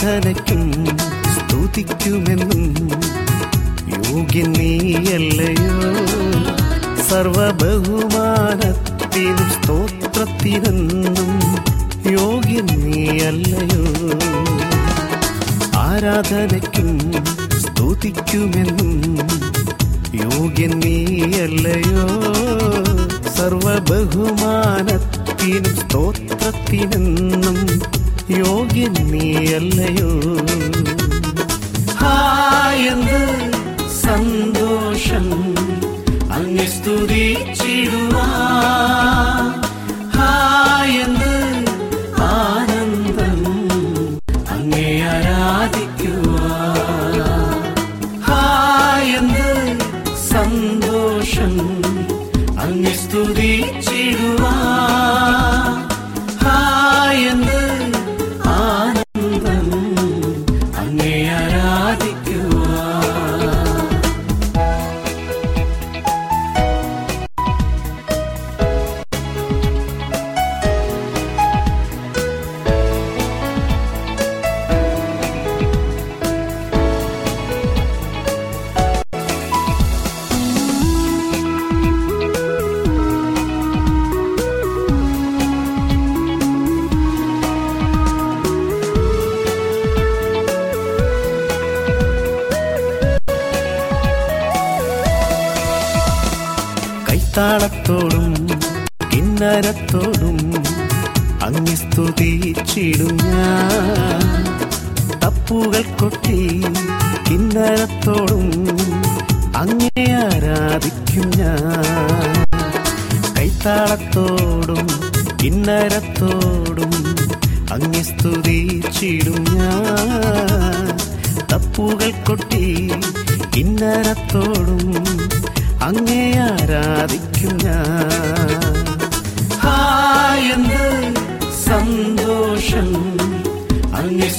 ആരാധനയ്ക്കും സ്തുതിക്കുമെന്നും യോഗ്യൻ നീയല്ലയോ? സർവബഹുമാനത്തിനും സ്തോത്രത്തിനെന്നും യോഗ്യൻ നീയല്ലയോ? ആരാധനയ്ക്കും സ്തുതിക്കുമെന്നും യോഗ്യൻ നീയല്ലയോ? സർവബഹുമാനത്തിനും സ്തോത്രത്തിനെന്നും യോഗ്യൻ നീയല്ലയോ? ഹായെന്ത് സന്തോഷം. അങ്ങെ സ്തുതിച്ചിടുവാ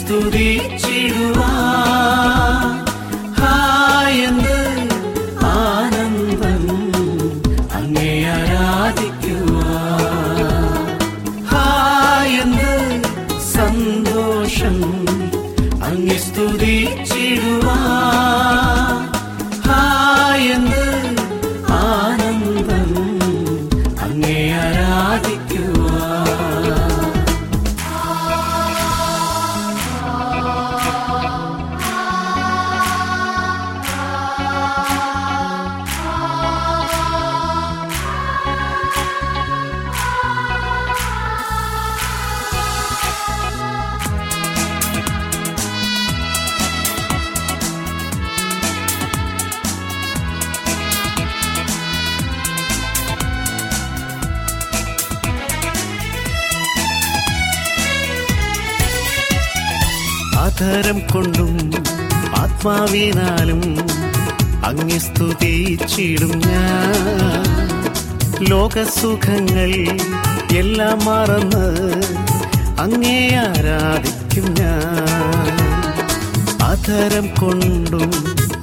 അങ്ങെ ആധാരം കൊണ്ടും ആത്മാവിനാലും അങ്ങി സ്തുതിച്ചിടും ഞാൻ. ലോകസുഖങ്ങൾ എല്ലാം മറന്ന് അങ്ങേ ആരാധിക്കും ഞാൻ. അധരം കൊണ്ടും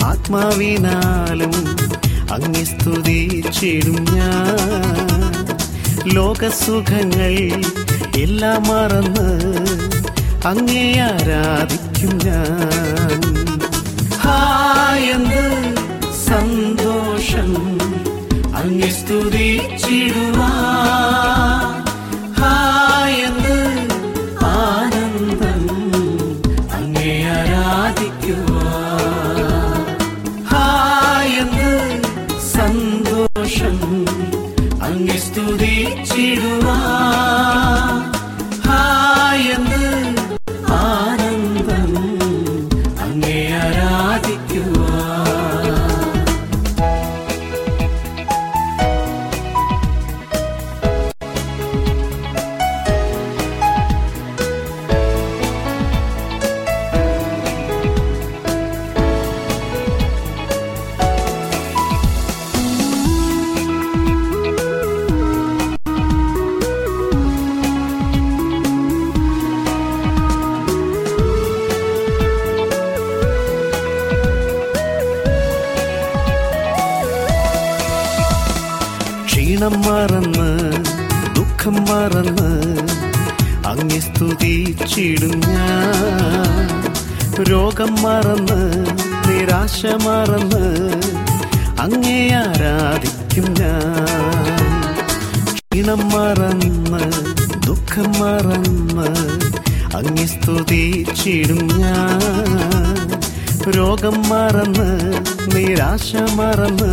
ആത്മാവിനാലും അങ്ങി സ്തുതിച്ചിടും ഞാൻ. ലോകസുഖങ്ങൾ എല്ലാം മറന്ന് അങ്ങേ ആരാധിക്കും ഞാൻ. ഹായെന്ത് സന്തോഷം അങ്ങെ സ്തുതിച്ചിടുവാ ഹായെന്ത് ക്ഷീണം മറന്ന് ദുഃഖം മറന്ന് അങ്ങി സ്തുതിച്ചിടും ഞാൻ. രോഗം മറന്ന് നിരാശ മറന്ന് അങ്ങേ ആരാധിക്കും ഞാൻ. ക്ഷീണം മറന്ന് ദുഃഖം മറന്ന് അങ്ങി സ്തുതിച്ചിടും ഞാൻ. രോഗം മറന്ന് നിരാശ മറന്ന്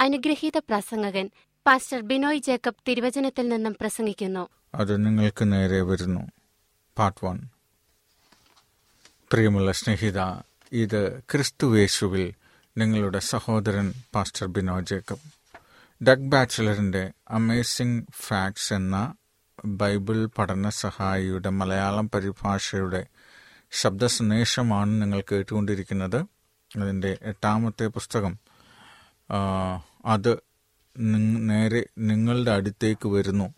അനുഗ്രഹീത പ്രസംഗകൻ പാസ്റ്റർ ബിനോയ് ജേക്കബ് തിരുവചനത്തിൽ നിന്നും പ്രസംഗിക്കുന്നു. അത് നിങ്ങൾക്ക് നേരെ വരുന്നു. Part one. പ്രിയമുള്ള സ്നേഹിത ഇത് ക്രിസ്തുവേശുവിൽ നിങ്ങളുടെ സഹോദരൻ പാസ്റ്റർ ബിനോയ് ജേക്കബ്. ഡഗ് ബാച്ചിലറിന്റെ അമേസിംഗ് ഫാക്ട്സ് എന്ന ബൈബിൾ പഠന സഹായിയുടെ മലയാളം പരിഭാഷയുടെ ശബ്ദ സന്ദേശമാണ് നിങ്ങൾ കേട്ടുകൊണ്ടിരിക്കുന്നത്. അതിന്റെ എട്ടാമത്തെ പുസ്തകം അത് നേരെ നിങ്ങളുടെ അടുത്തേക്ക് വരുന്നു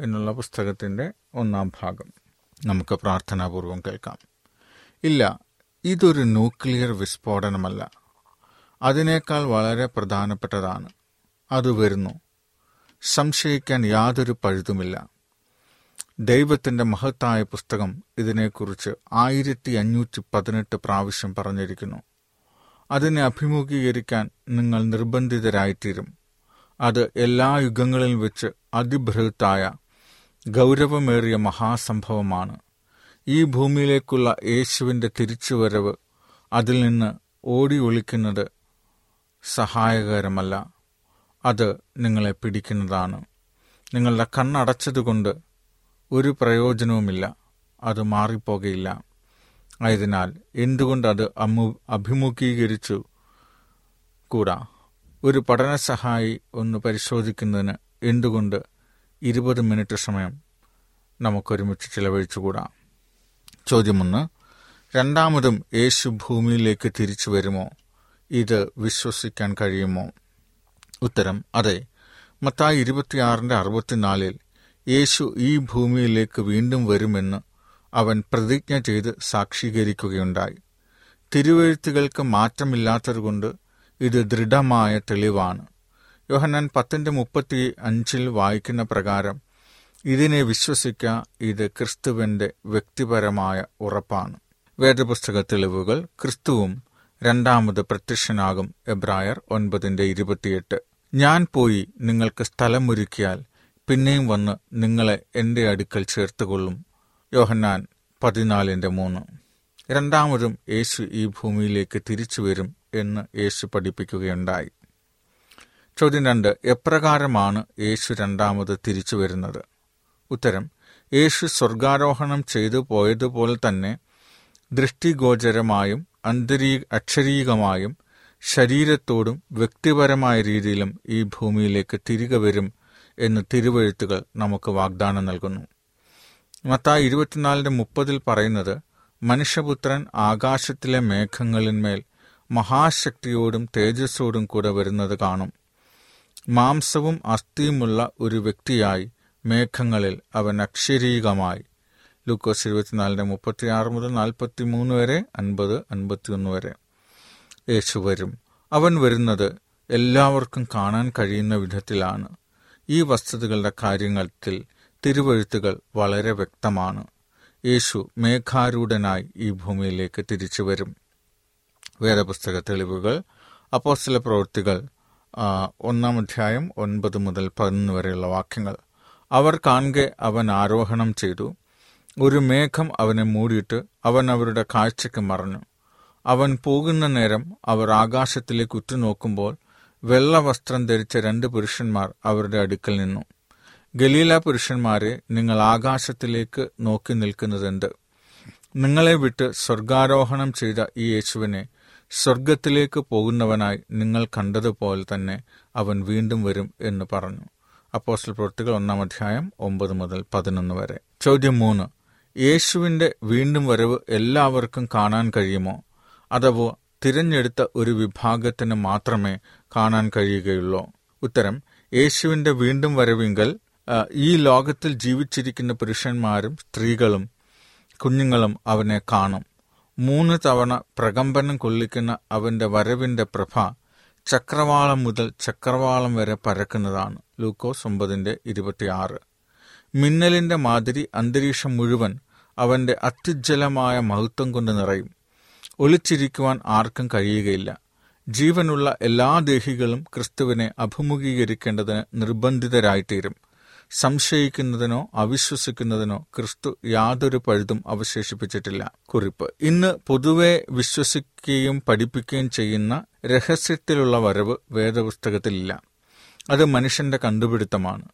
എന്നുള്ള പുസ്തകത്തിന്റെ ഒന്നാം ഭാഗം. നമുക്ക് പ്രാർത്ഥനാപൂർവം കേൾക്കാം. ഇല്ല ഇതൊരു ന്യൂക്ലിയർ വിസ്ഫോടനമല്ല. അതിനേക്കാൾ വളരെ പ്രധാനപ്പെട്ടതാണ്. അത് വരുന്നു. സംശയിക്കാൻ യാതൊരു പഴുതുമില്ല. ദൈവത്തിന്റെ മഹത്തായ പുസ്തകം ഇതിനെക്കുറിച്ച് ആയിരത്തി അഞ്ഞൂറ്റി പതിനെട്ട് പ്രാവശ്യം പറഞ്ഞിരിക്കുന്നു. അതിനെ അഭിമുഖീകരിക്കാൻ നിങ്ങൾ നിർബന്ധിതരായിത്തീരും. അത് എല്ലാ യുഗങ്ങളിലും വെച്ച് അതിബൃഹത്തായ ഗൗരവമേറിയ മഹാസംഭവമാണ്. ഈ ഭൂമിയിലേക്കുള്ള യേശുവിന്റെ തിരിച്ചുവരവ് അതിൽ നിന്ന് ഓടി ഒളിക്കുന്നത് സഹായകരമല്ല. അത് നിങ്ങളെ പിടിക്കുന്നതാണ്. നിങ്ങളുടെ കണ്ണടച്ചതുകൊണ്ട് ഒരു പ്രയോജനവുമില്ല. അത് മാറിപ്പോകയില്ല. ആയതിനാൽ എന്തുകൊണ്ട് അത് അമു അഭിമുഖീകരിച്ചു? കൂടാ ഒരു പഠന സഹായി ഒന്ന് പരിശോധിക്കുന്നതിന് എന്തുകൊണ്ട് ഇരുപത് മിനിറ്റ് സമയം നമുക്കൊരുമിച്ച് ചിലവഴിച്ചുകൂടാ? ചോദ്യമൊന്ന് രണ്ടാമതും യേശു ഭൂമിയിലേക്ക് തിരിച്ചു വരുമോ? ഇത് വിശ്വസിക്കാൻ കഴിയുമോ? ഉത്തരം അതെ. മത്തായി ഇരുപത്തിയാറിന്റെ അറുപത്തിനാലിൽ യേശു ഈ ഭൂമിയിലേക്ക് വീണ്ടും വരുമെന്ന് അവൻ പ്രതിജ്ഞ ചെയ്ത് സാക്ഷീകരിക്കുകയുണ്ടായി. തിരുവെഴുത്തുകൾക്ക് മാറ്റമില്ലാത്തതുകൊണ്ട് ഇത് ദൃഢമായ തെളിവാണ്. യോഹന്നാൻ പത്തിന്റെ മുപ്പത്തി അഞ്ചിൽ വായിക്കുന്ന പ്രകാരം ഇതിനെ വിശ്വസിക്ക ഇത് ക്രിസ്തുവിന്റെ വ്യക്തിപരമായ ഉറപ്പാണ്. വേദപുസ്തക തെളിവുകൾ ക്രിസ്തുവും രണ്ടാമത് പ്രത്യക്ഷനാകും. എബ്രായർ ഒൻപതിന്റെ ഇരുപത്തിയെട്ട്. ഞാൻ പോയി നിങ്ങൾക്ക് സ്ഥലമൊരുക്കിയാൽ പിന്നെയും വന്ന് നിങ്ങളെ എന്റെ അടുക്കൽ ചേർത്തുകൊള്ളും. യോഹന്നാൻ പതിനാലിന്റെ മൂന്ന്. രണ്ടാമതും യേശു ഈ ഭൂമിയിലേക്ക് തിരിച്ചു വരും എന്ന് യേശു പഠിപ്പിക്കുകയുണ്ടായി. ചോദ്യം രണ്ട് എപ്രകാരമാണ് യേശു രണ്ടാമത് തിരിച്ചു വരുന്നത്? ഉത്തരം യേശു സ്വർഗാരോഹണം ചെയ്തു പോയതുപോലെ തന്നെ ദൃഷ്ടിഗോചരമായും അന്തരീ അക്ഷരീകമായും ശരീരത്തോടും വ്യക്തിപരമായ രീതിയിലും ഈ ഭൂമിയിലേക്ക് തിരികെ വരും എന്ന് തിരുവഴുത്തുകൾ നമുക്ക് വാഗ്ദാനം നൽകുന്നു. മത്തായി ഇരുപത്തിനാലിന്റെ മുപ്പതിൽ പറയുന്നത് മനുഷ്യപുത്രൻ ആകാശത്തിലെ മേഘങ്ങളിന്മേൽ മഹാശക്തിയോടും തേജസ്സോടും കൂടെ വരുന്നത് കാണും. മാംസവും അസ്ഥിയുമുള്ള ഒരു വ്യക്തിയായി മേഘങ്ങളിൽ അവൻ അക്ഷരീകമായി. ലൂക്കോസ് ഇരുപത്തിനാലിന്റെ മുപ്പത്തിയാറ് മുതൽ നാൽപ്പത്തി മൂന്ന് വരെ അൻപത് അൻപത്തിയൊന്ന് വരെ. യേശു വരും. അവൻ വരുന്നത് എല്ലാവർക്കും കാണാൻ കഴിയുന്ന വിധത്തിലാണ്. ഈ വസ്തുതകളുടെ കാര്യത്തിൽ തിരുവഴുത്തുകൾ വളരെ വ്യക്തമാണ്. യേശു മേഘാരൂഢനായി ഈ ഭൂമിയിലേക്ക് തിരിച്ചു വരും വേദപുസ്തക തെളിവുകൾ അപ്പോസ്തല പ്രവൃത്തികൾ ഒന്നാം അധ്യായം ഒൻപത് മുതൽ പതിനൊന്ന് വരെയുള്ള വാക്യങ്ങൾ. അവർ കാണെ അവൻ ആരോഹണം ചെയ്തു. ഒരു മേഘം അവനെ മൂടിയിട്ട് അവൻ അവരുടെ കാഴ്ചയ്ക്ക് മറഞ്ഞു. അവൻ പോകുന്ന നേരം അവർ ആകാശത്തിലേക്ക് ഉറ്റുനോക്കുമ്പോൾ വെള്ള വസ്ത്രം ധരിച്ച രണ്ട് പുരുഷന്മാർ അവരുടെ അടുക്കൽ നിന്നു. ഗലീല പുരുഷന്മാരെ നിങ്ങൾ ആകാശത്തിലേക്ക് നോക്കി നിൽക്കുന്നതെന്ത്? നിങ്ങളെ വിട്ട് സ്വർഗാരോഹണം ചെയ്ത ഈ യേശുവിനെ സ്വർഗത്തിലേക്ക് പോകുന്നവനായി നിങ്ങൾ കണ്ടതുപോലെ തന്നെ അവൻ വീണ്ടും വരും എന്ന് പറഞ്ഞു. അപ്പോസ്റ്റൽ പ്രവൃത്തികൾ ഒന്നാം അധ്യായം ഒമ്പത് മുതൽ പതിനൊന്ന് വരെ. ചോദ്യം മൂന്ന്. യേശുവിന്റെ വീണ്ടും വരവ് എല്ലാവർക്കും കാണാൻ കഴിയുമോ? അഥവാ തിരഞ്ഞെടുത്ത ഒരു വിഭാഗത്തിന് മാത്രമേ കാണാൻ കഴിയുകയുള്ളൂ? ഉത്തരം. യേശുവിന്റെ വീണ്ടും വരവിങ്കൽ ഈ ലോകത്തിൽ ജീവിച്ചിരിക്കുന്ന പുരുഷന്മാരും സ്ത്രീകളും കുഞ്ഞുങ്ങളും അവനെ കാണും. മൂന്ന് തവണ പ്രകമ്പനം കൊള്ളിക്കുന്ന അവന്റെ വരവിന്റെ പ്രഭ ചക്രവാളം മുതൽ ചക്രവാളം വരെ പരക്കുന്നതാണ്. ലൂക്കോസ് ഒമ്പതിന്റെ ഇരുപത്തിയാറ്. മിന്നലിന്റെ മാതിരി അന്തരീക്ഷം മുഴുവൻ അവന്റെ അത്യുജ്വലമായ മഹത്വം കൊണ്ട് നിറയും. ഒളിച്ചിരിക്കുവാൻ ആർക്കും കഴിയുകയില്ല. ജീവനുള്ള എല്ലാ ദേഹികളും ക്രിസ്തുവിനെ അഭിമുഖീകരിക്കേണ്ടതിന് നിർബന്ധിതരായിത്തീരും. സംശയിക്കുന്നതിനോ അവിശ്വസിക്കുന്നതിനോ ക്രിസ്തു യാതൊരു പഴുതും അവശേഷിപ്പിച്ചിട്ടില്ല. കുറിപ്പ്. ഇന്ന് പൊതുവെ വിശ്വസിക്കുകയും പഠിപ്പിക്കുകയും ചെയ്യുന്ന രഹസ്യത്തിലുള്ള വരവ് വേദപുസ്തകത്തിലില്ല. അത് മനുഷ്യന്റെ കണ്ടുപിടുത്തമാണ്.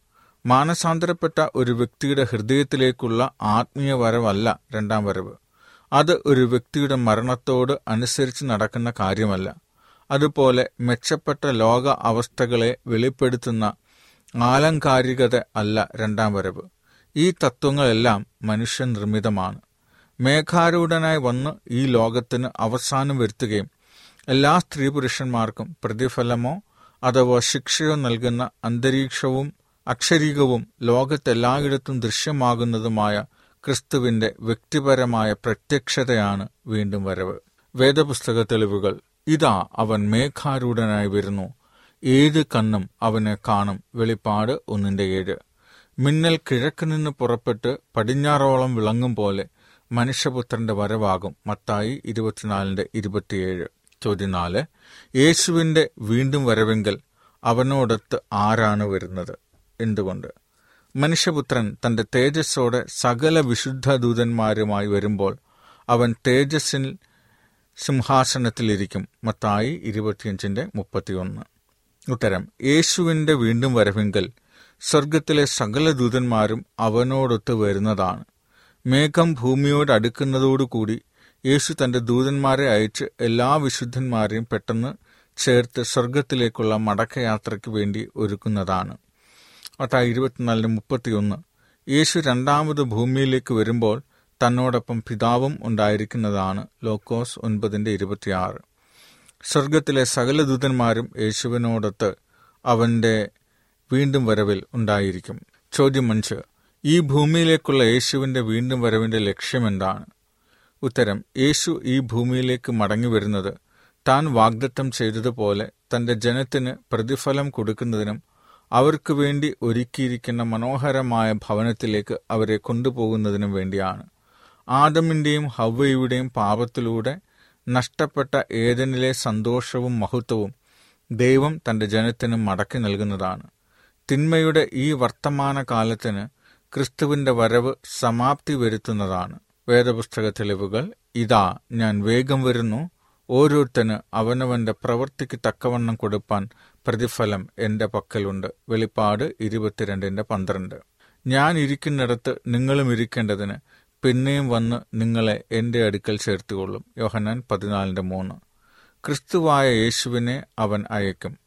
മാനസാന്തരപ്പെട്ട ഒരു വ്യക്തിയുടെ ഹൃദയത്തിലേക്കുള്ള ആത്മീയ വരവല്ല രണ്ടാം വരവ്. അത് ഒരു വ്യക്തിയുടെ മരണത്തോട് അനുസരിച്ച് നടക്കുന്ന കാര്യമല്ല. അതുപോലെ മെച്ചപ്പെട്ട ലോക അവസ്ഥകളെ വെളിപ്പെടുത്തുന്ന ആലങ്കാരികത അല്ല രണ്ടാം വരവ്. ഈ തത്വങ്ങളെല്ലാം മനുഷ്യൻ നിർമ്മിതമാണ് മേഘാരൂഢനായി വന്ന് ഈ ലോകത്തിന് അവസാനം വരുത്തുകയും എല്ലാ സ്ത്രീ പുരുഷന്മാർക്കും പ്രതിഫലമോ അഥവാ ശിക്ഷയോ നൽകുന്ന അന്തരീക്ഷവും അക്ഷരീകവും ലോകത്തെല്ലായിടത്തും ദൃശ്യമാകുന്നതുമായ ക്രിസ്തുവിന്റെ വ്യക്തിപരമായ പ്രത്യക്ഷതയാണ് വീണ്ടും വരവ്. വേദപുസ്തക തെളിവുകൾ. ഇതാ അവൻ മേഘാരൂഢനായി വരുന്നു. ഏത് കണ്ണും അവനെ കാണും. വെളിപ്പാട് ഒന്നിന്റെ ഏഴ് മിന്നൽ കിഴക്ക് നിന്ന് പുറപ്പെട്ട് പടിഞ്ഞാറോളം വിളങ്ങും പോലെ മനുഷ്യപുത്രന്റെ വരവാകും. മത്തായി ഇരുപത്തിനാലിന്റെ ഇരുപത്തിയേഴ്. ചോദ്യം നാല്. യേശുവിന്റെ വീണ്ടും വരവെങ്കിൽ അവനോടൊത്ത് ആരാണ് വരുന്നത്? എന്തുകൊണ്ട്? മനുഷ്യപുത്രൻ തന്റെ തേജസ്സോടെ സകല വിശുദ്ധ ദൂതന്മാരുമായി വരുമ്പോൾ അവൻ തേജസ്സിൽ സിംഹാസനത്തിലിരിക്കും. മത്തായി ഇരുപത്തിയഞ്ചിന്റെ മുപ്പത്തിയൊന്ന്. ഉത്തരം യേശുവിന്റെ വീണ്ടും വരവെങ്കിൽ. സ്വർഗത്തിലെ സകല ദൂതന്മാരും അവനോടൊത്ത് വരുന്നതാണ്. മേഘം ഭൂമിയോട് അടുക്കുന്നതോടുകൂടി യേശു തന്റെ ദൂതന്മാരെ അയച്ച് എല്ലാ വിശുദ്ധന്മാരെയും പെട്ടെന്ന് ചേർത്ത് സ്വർഗത്തിലേക്കുള്ള മടക്കയാത്രയ്ക്ക് വേണ്ടി ഒരുക്കുന്നതാണ്. മത്തായി ഇരുപത്തിനാലിന് മുപ്പത്തിയൊന്ന്. യേശു രണ്ടാമത് ഭൂമിയിലേക്ക് വരുമ്പോൾ തന്നോടൊപ്പം പിതാവും ഉണ്ടായിരിക്കുന്നതാണ് ലോക്കോസ് ഒൻപതിന്റെ ഇരുപത്തിയാറ്. സ്വർഗത്തിലെ സകല ദൂതന്മാരും യേശുവിനോടൊത്ത് അവന്റെ വീണ്ടും വരവിൽ ഉണ്ടായിരിക്കും. ചോദ്യം അഞ്ച്. ഈ ഭൂമിയിലേക്കുള്ള യേശുവിന്റെ വീണ്ടും വരവിന്റെ ലക്ഷ്യമെന്താണ് ഉത്തരം. യേശു ഈ ഭൂമിയിലേക്ക് മടങ്ങി വരുന്നത് താൻ വാഗ്ദത്തം ചെയ്തതുപോലെ തന്റെ ജനത്തിന് പ്രതിഫലം കൊടുക്കുന്നതിനും അവർക്ക് വേണ്ടി ഒരുക്കിയിരിക്കുന്ന മനോഹരമായ ഭവനത്തിലേക്ക് അവരെ കൊണ്ടുപോകുന്നതിനും വേണ്ടിയാണ്. ആദമിന്റെയും ഹവ്വയുടെയും പാപത്തിലൂടെ നഷ്ടപ്പെട്ട ഏതനിലെ സന്തോഷവും മഹത്വവും ദൈവം തന്റെ ജനത്തിന് മടക്കി നൽകുന്നതാണ്. തിന്മയുടെ ഈ വർത്തമാന കാലത്തിന് ക്രിസ്തുവിന്റെ വരവ് സമാപ്തി വരുത്തുന്നതാണ്. വേദപുസ്തക തെളിവുകൾ ഇതാ ഞാൻ വേഗം വരുന്നു. ഓരോരുത്തന് അവനവന്റെ പ്രവൃത്തിക്ക് തക്കവണ്ണം കൊടുപ്പാൻ പ്രതിഫലം എന്റെ പക്കലുണ്ട്. വെളിപ്പാട് ഇരുപത്തിരണ്ടിന്റെ പന്ത്രണ്ട്. ഞാൻ ഇരിക്കുന്നിടത്ത് നിങ്ങളും ഇരിക്കേണ്ടതിന് പിന്നെയും വന്ന് നിങ്ങളെ എന്റെ അടുക്കൽ ചേർത്തുകൊള്ളും. യോഹന്നാൻ പതിനാലിന്റെ മൂന്ന്. ക്രിസ്തുവായ യേശുവിനെ അവൻ അയക്കും.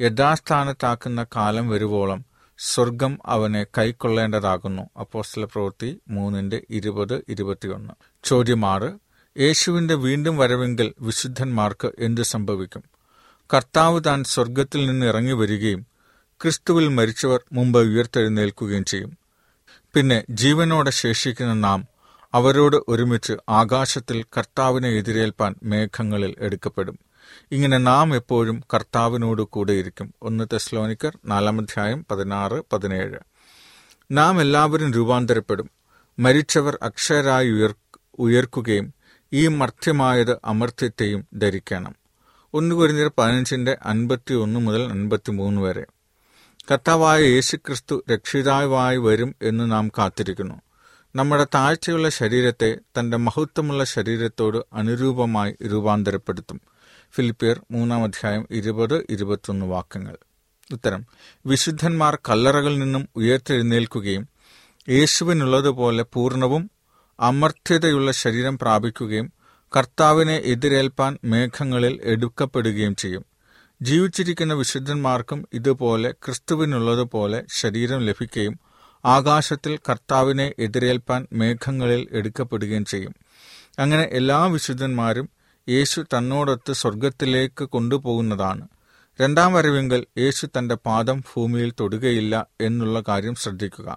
യഥാസ്ഥാനത്താക്കുന്ന കാലം വരുവോളം സ്വർഗം അവനെ കൈക്കൊള്ളേണ്ടതാകുന്നു. അപ്പോസ്തല പ്രവൃത്തി മൂന്നിന്റെ ഇരുപത് ഇരുപത്തിയൊന്ന്. ചോദ്യമാറ്. യേശുവിന്റെ വീണ്ടും വരവെങ്കിൽ വിശുദ്ധന്മാർക്ക് എന്ത് സംഭവിക്കും? കർത്താവ് താൻ സ്വർഗത്തിൽ നിന്ന് ഇറങ്ങി വരികയും ക്രിസ്തുവിൽ മരിച്ചവർ മുമ്പ് ഉയർത്തെഴുന്നേൽക്കുകയും ചെയ്യും. പിന്നെ ജീവനോടെ ശേഷിക്കുന്ന നാം അവരോട് ഒരുമിച്ച് ആകാശത്തിൽ കർത്താവിനെ എതിരേൽപ്പാൻ മേഘങ്ങളിൽ എടുക്കപ്പെടും. ഇങ്ങനെ നാം എപ്പോഴും കർത്താവിനോട് കൂടെയിരിക്കും. ഒന്ന് തെസ്ലോനിക്കർ നാലാമധ്യായം പതിനാറ് പതിനേഴ്. നാം എല്ലാവരും രൂപാന്തരപ്പെടും. മരിച്ചവർ അക്ഷരായി ഉയർ ഉയർക്കുകയും ഈ മർത്യമായത് അമർത്യത്തെയും ധരിക്കണം. ഒന്ന് കുരിഞ്ഞർ പതിനഞ്ചിന്റെ അൻപത്തി ഒന്ന് മുതൽ അൻപത്തി മൂന്ന് വരെ. കർത്താവായ യേശുക്രിസ്തു രക്ഷിതാവായി വരും എന്ന് നാം കാത്തിരിക്കുന്നു. നമ്മുടെ താഴ്ചയുള്ള ശരീരത്തെ തന്റെ മഹത്വമുള്ള ശരീരത്തോട് അനുരൂപമായി രൂപാന്തരപ്പെടുത്തും. ഫിലിപ്പിയർ മൂന്നാം അധ്യായം ഇരുപത് ഇരുപത്തൊന്ന് വാക്യങ്ങൾ. ഉത്തരം വിശുദ്ധന്മാർ കല്ലറകളിൽ നിന്നും ഉയർത്തെഴുന്നേൽക്കുകയും യേശുവിനുള്ളതുപോലെ പൂർണവും അമർത്യതയുള്ള ശരീരം പ്രാപിക്കുകയും കർത്താവിനെ എതിരേൽപ്പാൻ മേഘങ്ങളിൽ എടുക്കപ്പെടുകയും ചെയ്യും. ജീവിച്ചിരിക്കുന്ന വിശുദ്ധന്മാർക്കും ഇതുപോലെ ക്രിസ്തുവിനുള്ളതുപോലെ ശരീരം ലഭിക്കുകയും ആകാശത്തിൽ കർത്താവിനെ എതിരേൽപ്പാൻ മേഘങ്ങളിൽ എടുക്കപ്പെടുകയും ചെയ്യും. അങ്ങനെ എല്ലാ വിശുദ്ധന്മാരും യേശു തന്നോടൊത്ത് സ്വർഗത്തിലേക്ക് കൊണ്ടുപോകുന്നതാണ്. രണ്ടാം വരവെങ്കിൽ യേശു തന്റെ പാദം ഭൂമിയിൽ തൊടുകയില്ല എന്നുള്ള കാര്യം ശ്രദ്ധിക്കുക.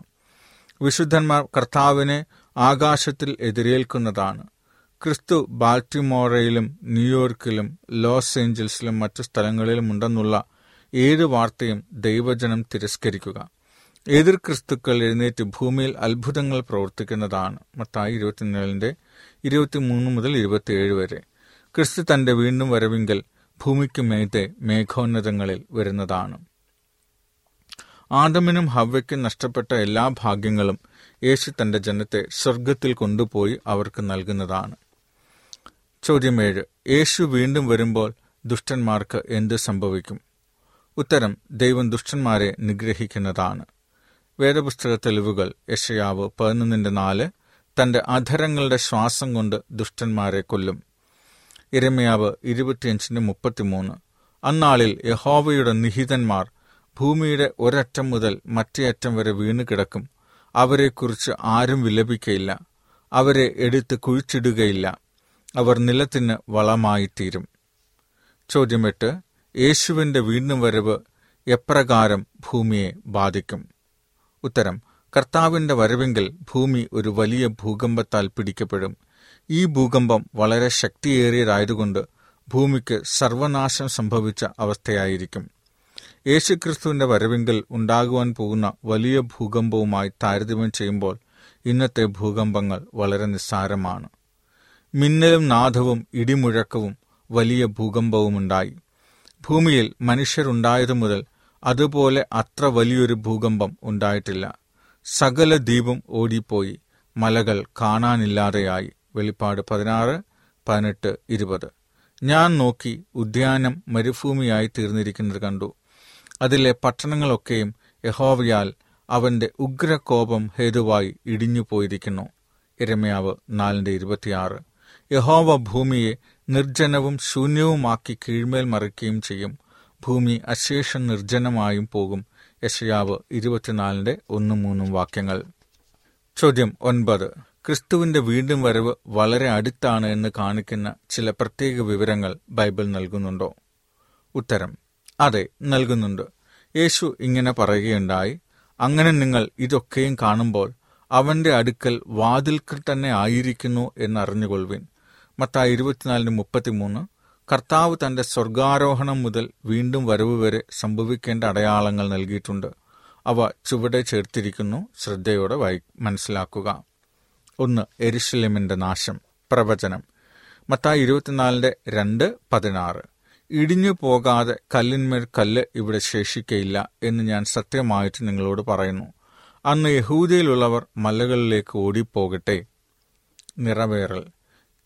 വിശുദ്ധന്മാർ കർത്താവിനെ ആകാശത്തിൽ എതിരേൽക്കുന്നതാണ്. ക്രിസ്തു ബാൽറ്റിമോറയിലും ന്യൂയോർക്കിലും ലോസ് ഏഞ്ചൽസിലും മറ്റു സ്ഥലങ്ങളിലും ഉണ്ടെന്നുള്ള ഏത് വാർത്തയും ദൈവജനം തിരസ്കരിക്കുക. എതിർ ക്രിസ്തുക്കൾ എഴുന്നേറ്റ് ഭൂമിയിൽ അത്ഭുതങ്ങൾ പ്രവർത്തിക്കുന്നതാണ്. മത്തായി ഇരുപത്തിനാലിന്റെ ഇരുപത്തിമൂന്ന് മുതൽ ഇരുപത്തിയേഴ് വരെ. ക്രിസ്തു തന്റെ വീണ്ടും വരവിങ്കൽ ഭൂമിക്ക് മേത്തെ മേഘോന്നതങ്ങളിൽ വരുന്നതാണ്. ആദമിനും ഹവ്വയ്ക്കും നഷ്ടപ്പെട്ട എല്ലാ ഭാഗ്യങ്ങളും യേശു തന്റെ ജനത്തെ സ്വർഗത്തിൽ കൊണ്ടുപോയി അവർക്ക് നൽകുന്നതാണ്. ചോദ്യം ഏഴ്. യേശു വീണ്ടും വരുമ്പോൾ ദുഷ്ടന്മാർക്ക് എന്ത് സംഭവിക്കും? ഉത്തരം ദൈവം ദുഷ്ടന്മാരെ നിഗ്രഹിക്കുന്നതാണ്. വേദപുസ്തക തെളിവുകൾ യഷയാവ് പതിനൊന്നിന്റെ നാല് തന്റെ അധരങ്ങളുടെ ശ്വാസം കൊണ്ട് ദുഷ്ടന്മാരെ കൊല്ലും. ഇരമയാവ് ഇരുപത്തിയഞ്ചിന്റെ മുപ്പത്തിമൂന്ന്. അന്നാളിൽ യഹോവയുടെ നിഹിതന്മാർ ഭൂമിയുടെ ഒരറ്റം മുതൽ മറ്റേ അറ്റം വരെ വീണു കിടക്കും. അവരെക്കുറിച്ച് ആരും വിലപിക്കയില്ല. അവരെ എടുത്ത് കുഴിച്ചിടുകയില്ല. അവർ നിലത്തിന് വളമായിത്തീരും. ചോദ്യം എട്ട്. യേശുവിന്റെ വീണ്ടും വരവ് എപ്രകാരം ഭൂമിയെ ബാധിക്കും? ഉത്തരം കർത്താവിന്റെ വരവെങ്കിൽ ഭൂമി ഒരു വലിയ ഭൂകമ്പത്താൽ പിടിക്കപ്പെടും. ഈ ഭൂകമ്പം വളരെ ശക്തിയേറിയതായതുകൊണ്ട് ഭൂമിക്ക് സർവനാശം സംഭവിച്ച അവസ്ഥയായിരിക്കും. യേശുക്രിസ്തുവിന്റെ വരവെങ്കിൽ ഉണ്ടാകുവാൻ പോകുന്ന വലിയ ഭൂകമ്പവുമായി താരതമ്യം ചെയ്യുമ്പോൾ ഇന്നത്തെ ഭൂകമ്പങ്ങൾ വളരെ നിസ്സാരമാണ്. മിന്നലും നാദവും ഇടിമുഴക്കവും വലിയ ഭൂകമ്പവുമുണ്ടായി. ഭൂമിയിൽ മനുഷ്യരുണ്ടായതു മുതൽ അതുപോലെ അത്ര വലിയൊരു ഭൂകമ്പം ഉണ്ടായിട്ടില്ല. സകല ദ്വീപും ഓടിപ്പോയി. മലകൾ കാണാനില്ലാതെയായി. വെളിപ്പാട് പതിനാറ് പതിനെട്ട് ഇരുപത്. ഞാൻ നോക്കി ഉദ്യാനം മരുഭൂമിയായി തീർന്നിരിക്കുന്നത് കണ്ടു. അതിലെ പട്ടണങ്ങളൊക്കെയും യഹോവയാൽ അവന്റെ ഉഗ്രകോപം ഹേതുവായി ഇടിഞ്ഞു പോയിരിക്കുന്നു. ഇരമയാവ് നാലിന്റെ ഇരുപത്തിയാറ്. യഹോവ ഭൂമിയെ നിർജനവും ശൂന്യവുമാക്കി കീഴ്മേൽ മറിക്കുകയും ചെയ്യും. ഭൂമി അശേഷം നിർജനമായും പോകും. യശയാവ് ഇരുപത്തിനാലിന്റെ ഒന്നും മൂന്നും വാക്യങ്ങൾ. ചോദ്യം ഒൻപത്. ക്രിസ്തുവിന്റെ വീണ്ടും വരവ് വളരെ അടുത്താണ് എന്ന് കാണിക്കുന്ന ചില പ്രത്യേക വിവരങ്ങൾ ബൈബിൾ നൽകുന്നുണ്ടോ? ഉത്തരം. അതെ നൽകുന്നുണ്ട്. യേശു ഇങ്ങനെ പറയുകയുണ്ടായി അങ്ങനെ നിങ്ങൾ ഇതൊക്കെയും കാണുമ്പോൾ അവന്റെ അടുക്കൽ വാതിൽക്കൽ തന്നെ ആയിരിക്കുന്നു എന്നറിഞ്ഞുകൊള്ളുവിൻ. മത്തായി ഇരുപത്തിനാലിന് മുപ്പത്തിമൂന്ന് കർത്താവ് തന്റെ സ്വർഗാരോഹണം മുതൽ വീണ്ടും വരവ് വരെ സംഭവിക്കേണ്ട അടയാളങ്ങൾ നൽകിയിട്ടുണ്ട്. അവ ചുവടെ ചേർത്തിരിക്കുന്നു. ശ്രദ്ധയോടെ വായി മനസ്സിലാക്കുക. ഒന്ന് എരിശിലെമിന്റെ നാശം. പ്രവചനം. മത്തായി ഇരുപത്തിനാലിന്റെ രണ്ട് പതിനാറ്. ഇടിഞ്ഞു പോകാതെ കല്ലിന്മേൽ കല്ല് ഇവിടെ ശേഷിക്കയില്ല എന്ന് ഞാൻ സത്യമായിട്ട് നിങ്ങളോട് പറയുന്നു. അന്ന് യഹൂദയിലുള്ളവർ മലകളിലേക്ക് ഓടിപ്പോകട്ടെ. നിറവേറൽ.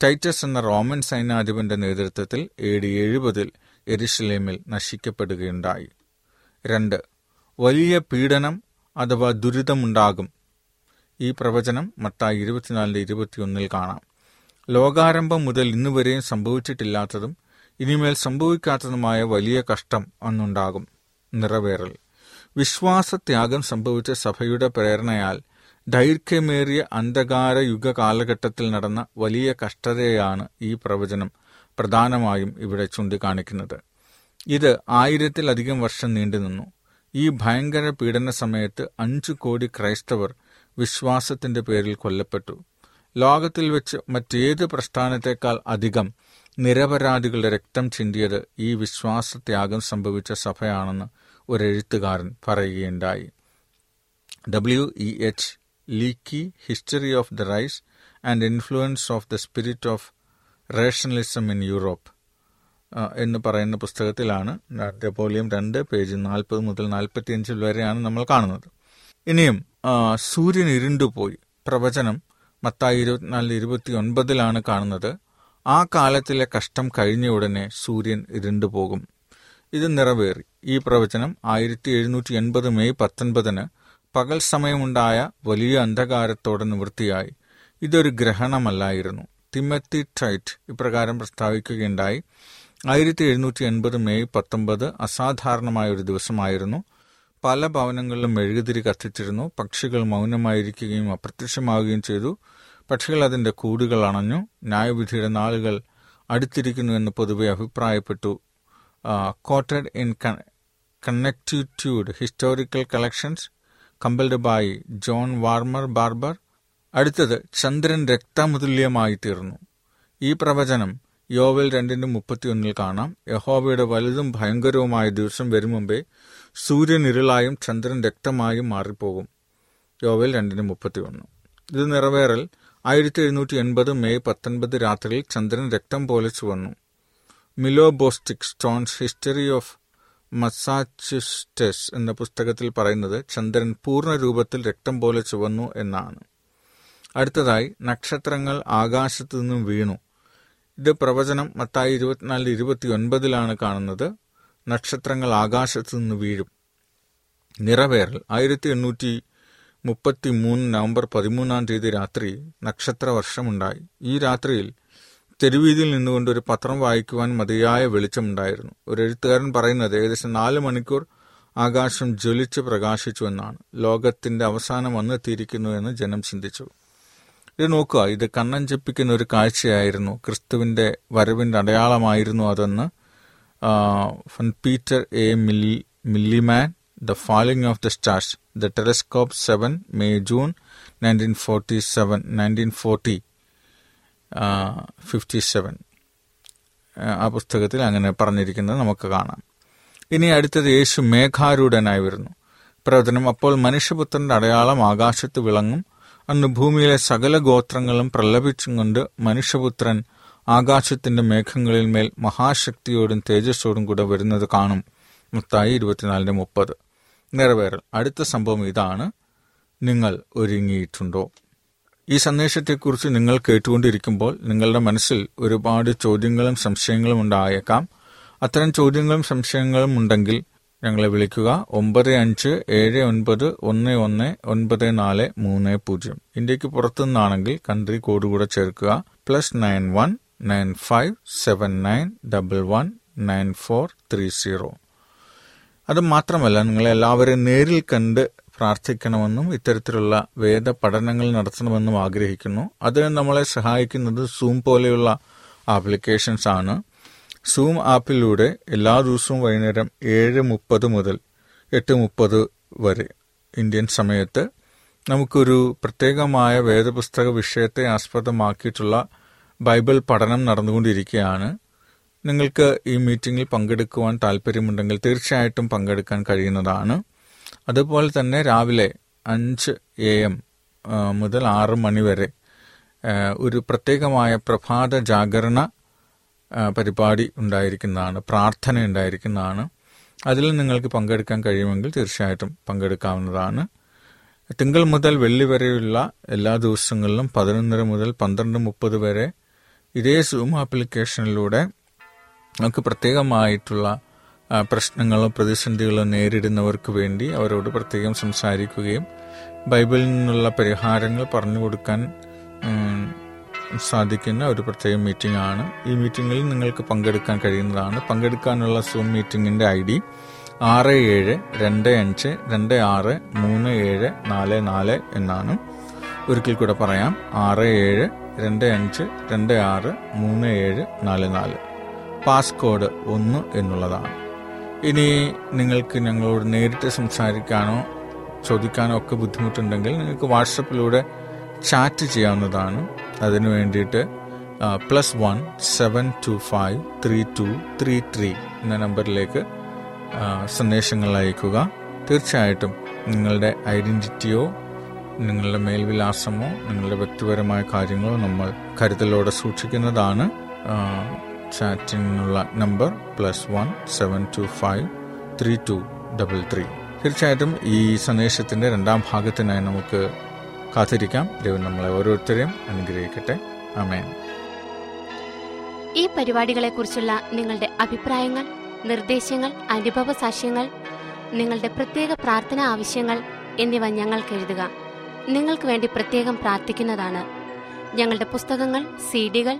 ടൈറ്റസ് എന്ന റോമൻ സൈന്യാധിപന്റെ നേതൃത്വത്തിൽ എ ഡി എഴുപതിൽ എരുഷലേമിൽ നശിക്കപ്പെടുകയുണ്ടായി. രണ്ട് വലിയ പീഡനം അഥവാ ദുരിതമുണ്ടാകും. ഈ പ്രവചനം മത്തായി ഇരുപത്തിനാലിന്റെ ഇരുപത്തിയൊന്നിൽ കാണാം. ലോകാരംഭം മുതൽ ഇന്നുവരെയും സംഭവിച്ചിട്ടില്ലാത്തതും ഇനിമേൽ സംഭവിക്കാത്തതുമായ വലിയ കഷ്ടം അന്നുണ്ടാകും. നിറവേറൽ. വിശ്വാസത്യാഗം സംഭവിച്ച സഭയുടെ പ്രേരണയാൽ ദൈർഘ്യമേറിയ അന്ധകാര യുഗ കാലഘട്ടത്തിൽ നടന്ന വലിയ കഷ്ടതയാണ് ഈ പ്രവചനം പ്രധാനമായും ഇവിടെ ചൂണ്ടിക്കാണിക്കുന്നത്. ഇത് ആയിരത്തിലധികം വർഷം നീണ്ടുനിന്നു. ഈ ഭയങ്കര പീഡന സമയത്ത് അഞ്ചു കോടി ക്രൈസ്തവർ വിശ്വാസത്തിന്റെ പേരിൽ കൊല്ലപ്പെട്ടു. ലോകത്തിൽ വെച്ച് മറ്റേത് പ്രസ്ഥാനത്തെക്കാൾ അധികം നിരപരാധികളുടെ രക്തം ചിന്തിയത് ഈ വിശ്വാസത്യാഗം സംഭവിച്ച സഭയാണെന്ന് ഒരു എഴുത്തുകാരൻ പറയുകയുണ്ടായി. W E H Lecky history of the rise and influence of the spirit of rationalism in Europe എന്ന് പറയുന്ന പുസ്തകത്തിലാണ് വോളിയം രണ്ട് പേജ് നാൽപ്പത് മുതൽ നാൽപ്പത്തിയഞ്ചിൽ വരെയാണ് നമ്മൾ കാണുന്നത്. ഇനിയും സൂര്യൻ ഇരുണ്ടുപോയി. പ്രവചനം മത്തായി ഇരുപത്തിനാല് ഇരുപത്തി ഒൻപതിലാണ് കാണുന്നത്. ആ കാലത്തിലെ കഷ്ടം കഴിഞ്ഞ ഉടനെ സൂര്യൻ ഇരുണ്ടുപോകും. ഇത് നിറവേറി. ഈ പ്രവചനം ആയിരത്തി എഴുന്നൂറ്റി എൺപത് മെയ് പത്തൊൻപതിന് പകൽ സമയമുണ്ടായ വലിയ അന്ധകാരത്തോടെ നിവൃത്തിയായി. ഇതൊരു ഗ്രഹണമല്ലായിരുന്നു. തിമത്തി ടൈറ്റ് ഇപ്രകാരം പ്രസ്താവിക്കുകയുണ്ടായി. ആയിരത്തി എഴുന്നൂറ്റി എൺപത് മെയ് പത്തൊമ്പത് അസാധാരണമായ ഒരു ദിവസമായിരുന്നു. പല ഭവനങ്ങളിലും മെഴുകുതിരി കത്തിച്ചിരുന്നു. പക്ഷികൾ മൗനമായിരിക്കുകയും അപ്രത്യക്ഷമാവുകയും ചെയ്തു. പക്ഷികൾ അതിന്റെ കൂടുകൾ അണഞ്ഞു. ന്യായവിധിയുടെ നാളുകൾ അടുത്തിരിക്കുന്നു എന്ന് പൊതുവെ അഭിപ്രായപ്പെട്ടു. Quoted in Connecticut historical collections compiled by John Warner Barber. അടുത്തത് ചന്ദ്രൻ രക്തമുതുല്യമായി തീർന്നു. ഈ പ്രവചനം യോവൽ രണ്ടിന്റെ മുപ്പത്തിയൊന്നിൽ കാണാം. യഹോവയുടെ വലുതും ഭയങ്കരവുമായ ദിവസം വരും മുമ്പേ സൂര്യൻ ഇരുളായും ചന്ദ്രൻ രക്തമായും മാറിപ്പോകും. യോവൽ രണ്ടിന് മുപ്പത്തിയൊന്ന്. ഇത് നിറവേറൽ ആയിരത്തി എഴുന്നൂറ്റി എൺപത് മെയ് പത്തൊൻപത് രാത്രിയിൽ ചന്ദ്രൻ രക്തം പോലെ ചുവന്നു. മിലോബോസ്റ്റിക് സ്റ്റോൺസ് ഹിസ്റ്ററി ഓഫ് മസാച്ചുസ്റ്റസ് എന്ന പുസ്തകത്തിൽ പറയുന്നത് ചന്ദ്രൻ പൂർണ രൂപത്തിൽ രക്തം പോലെ ചുവന്നു എന്നാണ്. അടുത്തതായി നക്ഷത്രങ്ങൾ ആകാശത്തു നിന്നും വീണു. ഇത് പ്രവചനം മത്തായി ഇരുപത്തിനാലിൽ ഇരുപത്തി ഒൻപതിലാണ് കാണുന്നത്. നക്ഷത്രങ്ങൾ ആകാശത്തു നിന്ന് വീഴും. നിറവേറൽ ആയിരത്തി എണ്ണൂറ്റി മുപ്പത്തി മൂന്ന് നവംബർ പതിമൂന്നാം തീയതി രാത്രി നക്ഷത്രവർഷമുണ്ടായി. ഈ രാത്രിയിൽ തെരുവീതിയിൽ നിന്നുകൊണ്ട് ഒരു പത്രം വായിക്കുവാൻ മതിയായ വെളിച്ചമുണ്ടായിരുന്നു ഒരു എഴുത്തുകാരൻ പറയുന്നത് ഏകദേശം നാല് മണിക്കൂർ ആകാശം ജ്വലിച്ച് പ്രകാശിച്ചു എന്നാണ്. ലോകത്തിന്റെ അവസാനം വന്നെത്തിയിരിക്കുന്നു എന്ന് ജനം ചിന്തിച്ചു. ഇത് നോക്കുക. ഇത് കണ്ണൻ കണ്ണഞ്ചിപ്പിക്കുന്ന ഒരു കാഴ്ചയായിരുന്നു. ക്രിസ്തുവിന്റെ വരവിന്റെ അടയാളമായിരുന്നു അതെന്ന് from Peter A milli Millman the falling of the stars the telescope seven May June nineteen forty seven nineteen forty fifty seven ആ പുസ്തകത്തിൽ അങ്ങനെ പറഞ്ഞിരിക്കുന്നത് നമുക്ക് കാണാം. ഇനി അടുത്തത് യേശു മേഘാരൂഢനായി വരുന്നു. പ്രവചനം അപ്പോൾ മനുഷ്യപുത്രന്റെ അടയാളം ആകാശത്ത് വിളങ്ങും അന്ന് ഭൂമിയിലെ സകല ഗോത്രങ്ങളും പ്രലപിച്ചും കൊണ്ട് മനുഷ്യപുത്രൻ ആകാശത്തിന്റെ മേഘങ്ങളിൽ മേൽ മഹാശക്തിയോടും തേജസ്സോടും കൂടെ വരുന്നത് കാണും. മുത്തായി ഇരുപത്തിനാലിന്റെ മുപ്പത്. നിറവേറൽ. അടുത്ത സംഭവം ഇതാണ്. നിങ്ങൾ ഒരുങ്ങിയിട്ടുണ്ടോ? ഈ സന്ദേശത്തെക്കുറിച്ച് നിങ്ങൾ കേട്ടുകൊണ്ടിരിക്കുമ്പോൾ നിങ്ങളുടെ മനസ്സിൽ ഒരുപാട് ചോദ്യങ്ങളും സംശയങ്ങളും ഉണ്ടായേക്കാം. അത്തരം ചോദ്യങ്ങളും സംശയങ്ങളും ഉണ്ടെങ്കിൽ ഞങ്ങളെ വിളിക്കുക. ഒമ്പത് അഞ്ച് ഏഴ് ഒൻപത് ഒന്ന് ഒന്ന് ഒൻപത് നാല് മൂന്ന് പൂജ്യം. ഇന്ത്യയ്ക്ക് പുറത്തു നിന്നാണെങ്കിൽ കൺട്രി കോഡ് കൂടെ ചേർക്കുക. Plus nine one nine five seven nine double one nine four three zero അത് മാത്രമല്ല നേരിൽ കണ്ട് പ്രാർത്ഥിക്കണമെന്നും ഇത്തരത്തിലുള്ള വേദ പഠനങ്ങൾ നടത്തണമെന്നും ആഗ്രഹിക്കുന്നു. അതിന് നമ്മളെ സഹായിക്കുന്നത് സൂം പോലെയുള്ള ആപ്ലിക്കേഷൻസ് ആണ്. സൂം ആപ്പിലൂടെ എല്ലാ ദിവസവും വൈകുന്നേരം ഏഴ് മുപ്പത് മുതൽ എട്ട് മുപ്പത് വരെ ഇന്ത്യൻ സമയത്ത് നമുക്കൊരു പ്രത്യേകമായ വേദപുസ്തക വിഷയത്തെ ആസ്പദമാക്കിയിട്ടുള്ള ബൈബിൾ പഠനം നടന്നുകൊണ്ടിരിക്കുകയാണ്. നിങ്ങൾക്ക് ഈ മീറ്റിംഗിൽ പങ്കെടുക്കുവാൻ താല്പര്യമുണ്ടെങ്കിൽ തീർച്ചയായിട്ടും പങ്കെടുക്കാൻ കഴിയുന്നതാണ്. അതുപോലെ തന്നെ രാവിലെ അഞ്ച് എ എം മുതൽ ആറ് മണിവരെ ഒരു പ്രത്യേകമായ പ്രഭാത ജാഗരണ പരിപാടി ഉണ്ടായിരിക്കുന്നതാണ് പ്രാർത്ഥന ഉണ്ടായിരിക്കുന്നതാണ്. അതിൽ നിങ്ങൾക്ക് പങ്കെടുക്കാൻ കഴിയുമെങ്കിൽ തീർച്ചയായിട്ടും പങ്കെടുക്കാവുന്നതാണ്. തിങ്കൾ മുതൽ വെള്ളി വരെയുള്ള എല്ലാ ദിവസങ്ങളിലും പതിനൊന്നര മുതൽ പന്ത്രണ്ട് മുപ്പത് വരെ ഇതേ സൂം ആപ്ലിക്കേഷനിലൂടെ നമുക്ക് പ്രത്യേകമായിട്ടുള്ള പ്രശ്നങ്ങളോ പ്രതിസന്ധികളോ നേരിടുന്നവർക്ക് വേണ്ടി അവരോട് പ്രത്യേകം സംസാരിക്കുകയും ബൈബിളിൽ നിന്നുള്ള പരിഹാരങ്ങൾ പറഞ്ഞു കൊടുക്കാൻ സാധിക്കുന്ന ഒരു പ്രത്യേക മീറ്റിംഗ് ആണ് ഈ മീറ്റിങ്ങിൽ നിങ്ങൾക്ക് പങ്കെടുക്കാൻ കഴിയുന്നതാണ്. പങ്കെടുക്കാനുള്ള സൂം മീറ്റിംഗിന്റെ ഐ ഡി ആറ് ഏഴ് രണ്ട് അഞ്ച് രണ്ട് ആറ് മൂന്ന് ഏഴ് നാല് നാല് എന്നാണ്. ഒരിക്കൽ കൂടെ പറയാം. ആറ് ഏഴ് രണ്ട് അഞ്ച് രണ്ട് ആറ് മൂന്ന് ഏഴ് നാല് നാല്. പാസ്കോഡ് ഒന്ന് എന്നുള്ളതാണ്. ഇനി നിങ്ങൾക്ക് ഞങ്ങളോട് നേരിട്ട് സംസാരിക്കാനോ ചോദിക്കാനോ ഒക്കെ ബുദ്ധിമുട്ടുണ്ടെങ്കിൽ നിങ്ങൾക്ക് വാട്സപ്പിലൂടെ ചാറ്റ് ചെയ്യാവുന്നതാണ്. അതിന് വേണ്ടിയിട്ട് plus one seven two five three two three three എന്ന നമ്പറിലേക്ക് സന്ദേശങ്ങൾ അയക്കുക. തീർച്ചയായിട്ടും നിങ്ങളുടെ ഐഡന്റിറ്റിയോ നിങ്ങളുടെ മേൽവിലാസമോ നിങ്ങളുടെ വ്യക്തിപരമായ കാര്യങ്ങളോ നമ്മൾ കരുതലോടെ സൂക്ഷിക്കുന്നതാണ് ചാറ്റിനുള്ള number plus one seven two five three two double three. തീർച്ചയായിട്ടും ഈ സന്ദേശത്തിന്റെ രണ്ടാം ഭാഗത്തിനായി നമുക്ക് കാത്തിരിക്കാം. ദൈവം നമ്മളെ ഓരോരുത്തരെയും അനുഗ്രഹിക്കട്ടെ. അമേൻ ഈ പരിപാടികളെക്കുറിച്ചുള്ള നിങ്ങളുടെ അഭിപ്രായങ്ങൾ നിർദ്ദേശങ്ങൾ അനുഭവ സാക്ഷ്യങ്ങൾ നിങ്ങളുടെ പ്രത്യേക പ്രാർത്ഥന ആവശ്യങ്ങൾ എന്നിവ ഞങ്ങൾക്ക് എഴുതുക. നിങ്ങൾക്ക് വേണ്ടി പ്രത്യേകം പ്രാർത്ഥിക്കുന്നതാണ് ഞങ്ങളുടെ പുസ്തകങ്ങൾ സീഡികൾ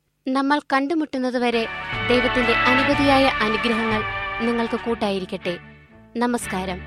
നമ്മൾ കണ്ടുമുട്ടുന്നതുവരെ ദൈവത്തിന്റെ അനവധിയായ അനുഗ്രഹങ്ങൾ നിങ്ങൾക്ക് കൂട്ടായിരിക്കട്ടെ. നമസ്കാരം.